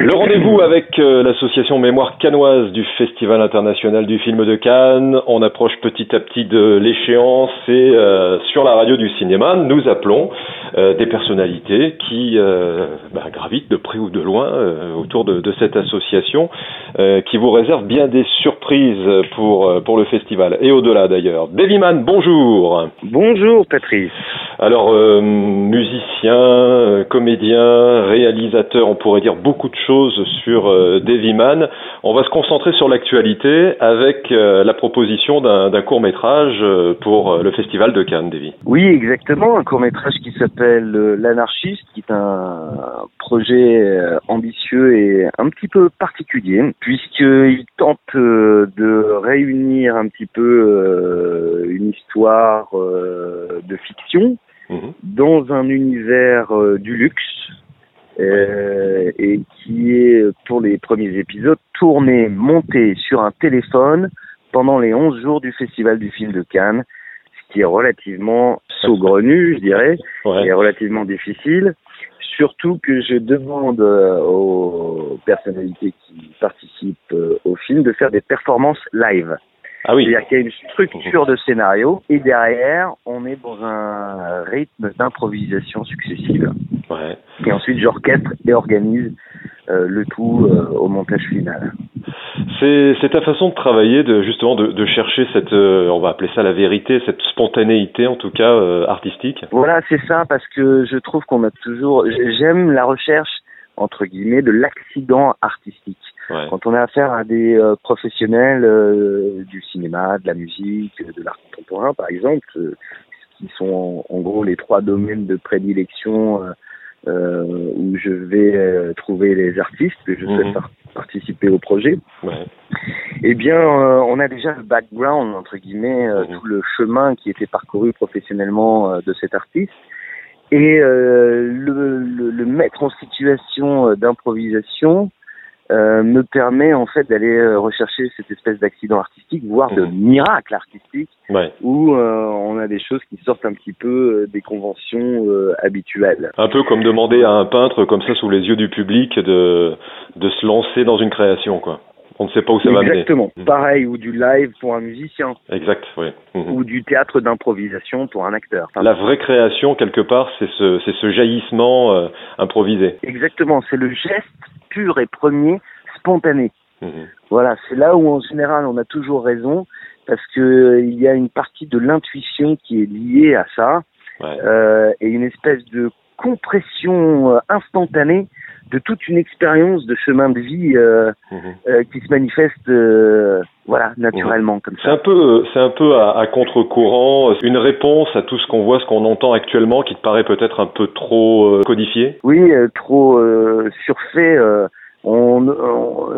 Le rendez-vous avec euh, l'association Mémoire Canoise du Festival international du film de Cannes. On approche petit à petit de l'échéance et euh, sur la radio du cinéma, nous appelons euh, des personnalités qui bah, gravitent de près ou de loin autour de, cette association qui vous réserve bien des surprises pour, pour le festival et au-delà d'ailleurs. Davyman, bonjour. Bonjour Patrice. Alors, musicien, comédien, réalisateur, on pourrait dire beaucoup de choses sur euh, Deviman. On va se concentrer sur l'actualité avec euh, la proposition d'un court métrage euh, pour le Festival de Cannes, Davy. Oui, exactement, un court métrage qui s'appelle L'anarchiste, qui est un projet ambitieux et un petit peu particulier, puisqu'il tente de réunir un petit peu une histoire de fiction mhm. dans un univers du luxe euh, et qui est pour les premiers épisodes tourné, monté sur un téléphone pendant les 11 jours du Festival du film de Cannes, ce qui est relativement saugrenu, je dirais, et relativement difficile. Surtout que je demande euh, aux personnalités qui participent euh, au film de faire des performances live. Ah oui. C'est-à-dire qu'il y a une structure de scénario et derrière, on est dans un rythme d'improvisation successive. Ouais. Et ensuite, j'orchestre et organise euh, le tout euh, au montage final. C'est ta façon de travailler, de justement de, de chercher cette, euh, on va appeler ça la vérité, cette spontanéité en tout cas artistique. Voilà, c'est ça, parce que je trouve qu'on a toujours, j'aime la recherche entre guillemets de l'accident artistique. Quand on a affaire à des euh, professionnels euh, du cinéma, de la musique, de l'art contemporain par exemple, euh, qui sont en, gros les trois domaines de prédilection où je vais trouver les artistes que je souhaite mhm. participer au projet. Ouais. Eh bien, on a déjà le background entre guillemets, mhm. tout le chemin qui était parcouru professionnellement de cet artiste et le, le, le, mettre en situation d'improvisation euh, me permet en fait d'aller euh, rechercher cette espèce d'accident artistique, voire de mmh. miracle artistique, où euh, on a des choses qui sortent un petit peu des conventions habituelles. Un peu comme demander à un peintre comme ça sous les yeux du public de de se lancer dans une création, quoi. On ne sait pas où ça va mener. Exactement. Mmh. Pareil, ou du live pour un musicien. Exact, oui. Mmh. Ou du théâtre d'improvisation pour un acteur. La vraie création, quelque part, c'est ce, c'est ce jaillissement improvisé. Exactement, c'est le geste pur et premier, spontané. Mhm. Voilà, c'est là où en général on a toujours raison parce que euh, il y a une partie de l'intuition qui est liée à ça euh, et une espèce de compression euh, instantanée de toute une expérience de chemin de vie euh, mhm. euh, qui se manifeste euh, voilà naturellement mhm. comme ça. C'est un peu c'est un peu à, à contre-courant, une réponse à tout ce qu'on voit, ce qu'on entend actuellement qui te paraît peut-être un peu trop codifié. Oui, trop surfait on,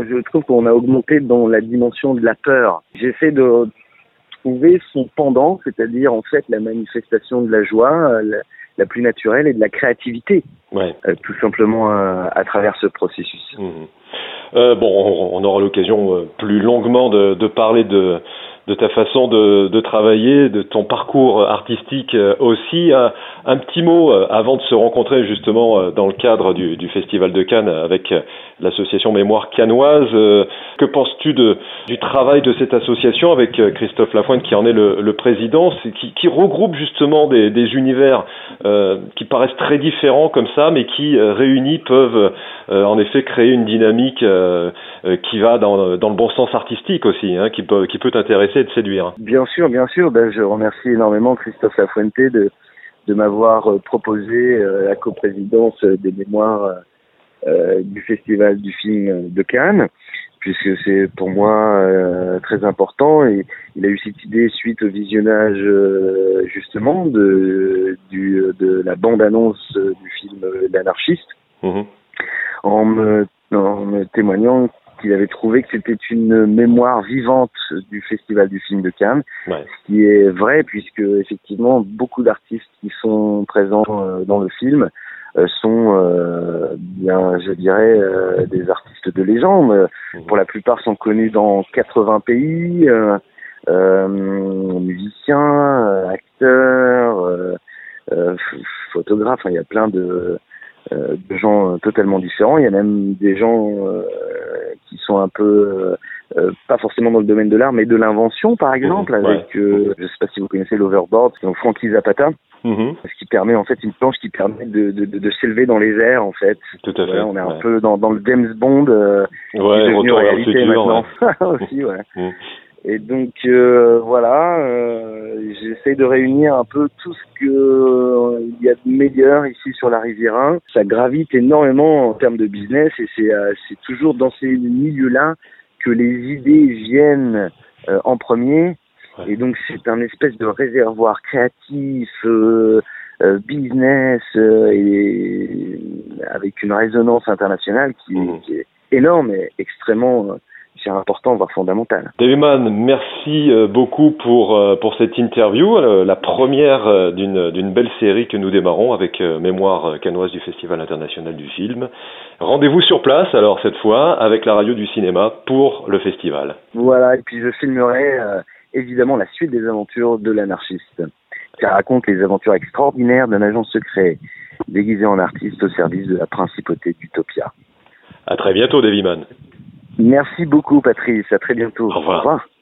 je trouve qu'on a augmenté dans la dimension de la peur. J'essaie de trouver son pendant, c'est-à-dire en fait la manifestation de la joie, la, la plus naturelle et de la créativité, ouais. euh, tout simplement euh, à travers ce processus. Mmh. Euh, bon, on, aura l'occasion plus longuement de, de parler de de ta façon de, de, travailler, de ton parcours artistique aussi. Un, un, petit mot avant de se rencontrer justement dans le cadre du, du Festival de Cannes avec l'association Mémoire Canoise. Que penses-tu de, du travail de cette association avec Christophe Lafointe qui en est le, président, qui, regroupe justement des, univers euh, qui paraissent très différents comme ça, mais qui réunis peuvent euh, en effet créer une dynamique qui va dans, le bon sens artistique aussi, hein, qui peut, t'intéresser de séduire. Bien sûr, bien sûr. Ben, je remercie énormément Christophe Lafuente de, m'avoir euh, proposé euh, la coprésidence des mémoires euh, du Festival du film de Cannes, puisque c'est pour moi très important. Et il a eu cette idée suite au visionnage justement de, du, de la bande-annonce du film L'anarchiste, mmh. en, me, en me témoignant qu'il avait trouvé que c'était une mémoire vivante du Festival du film de Cannes, ouais. ce qui est vrai puisque effectivement beaucoup d'artistes qui sont présents euh, dans le film euh, sont euh, bien, je dirais, euh, des artistes de légende. Mmh. Pour la plupart, sont connus dans 80 pays, musiciens, acteurs, photographes. il y a plein de de gens totalement différents. Il y a même des gens qui sont un peu pas forcément dans le domaine de l'art, mais de l'invention, par exemple, avec, je sais pas si vous connaissez l'overboard, donc Frankie Zapata. Mm-hmm. Ce qui permet en fait une planche qui permet de, de, de, s'élever dans les airs en fait. Tout à fait. on est un peu dans, dans le James Bond euh, ouais, qui est devenu réalité futur, maintenant aussi ouais. Mm. Et donc euh, voilà, euh, j'essaie de réunir un peu tout ce que euh, il y a de meilleur ici sur la Riviera. Ça gravite énormément en termes de business et c'est euh, c'est toujours dans ces milieux-là que les idées viennent en premier et donc c'est un espèce de réservoir créatif, euh, euh, business euh, et avec une résonance internationale qui, mmh. qui est énorme et extrêmement c'est important, voire fondamental. Davidman, merci beaucoup pour, pour cette interview, la première d'une, d'une belle série que nous démarrons avec Mémoire canoise du Festival international du film. Rendez-vous sur place, alors cette fois, avec la radio du cinéma pour le festival. Voilà, et puis je filmerai évidemment la suite des aventures de l'anarchiste, qui raconte les aventures extraordinaires d'un agent secret déguisé en artiste au service de la principauté d'Utopia. À très bientôt, David Mann. Merci beaucoup, Patrice. À très bientôt. Au revoir. Au revoir.